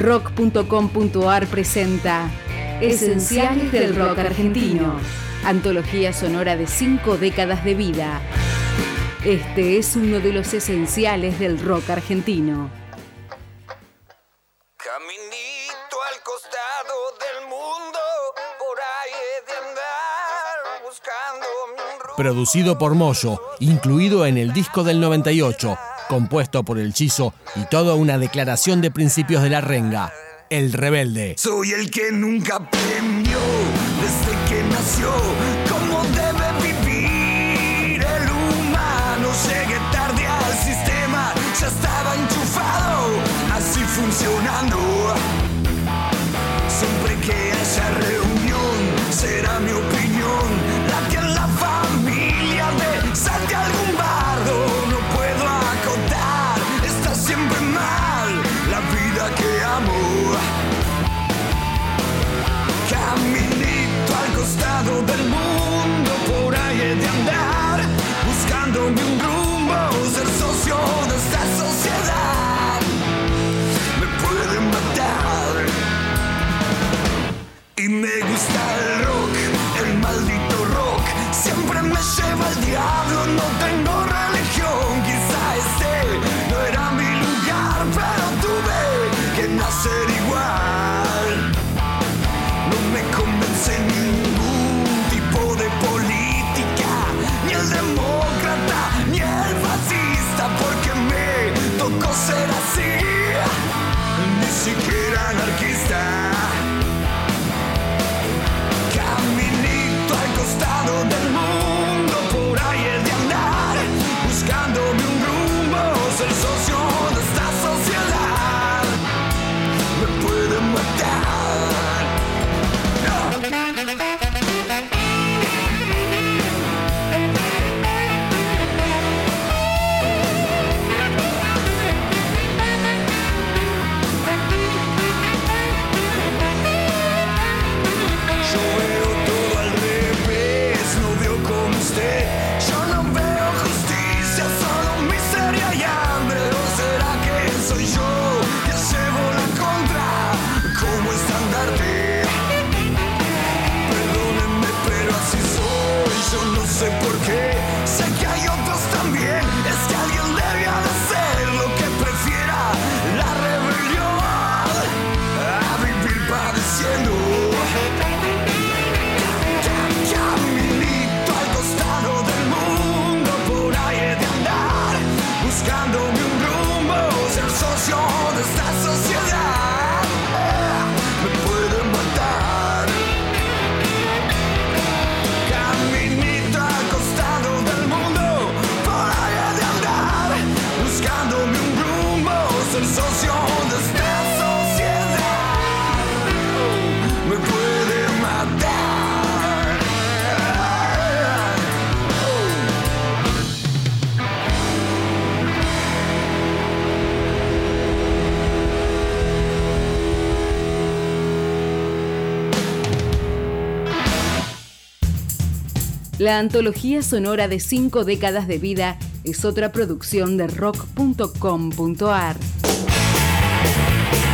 Rock.com.ar presenta Esenciales del Rock Argentino. Antología sonora de cinco décadas de vida. Este es uno de los esenciales del rock argentino. Caminito al costado del mundo, por ahí he de andar buscando mi rumbo. Producido por Moyo, incluido en el disco del 98, compuesto por el Chizo y toda una declaración de principios de la renga. El rebelde. Soy el que nunca aprendió Y me gusta el rock, el maldito rock, siempre me lleva al diablo, no tengo religión, quizá este no era mi lugar, pero tuve que nacer igual. No me convence ningún qué. Sé que hay otros también. La antología sonora de cinco décadas de vida es otra producción de rock.com.ar. Thank you.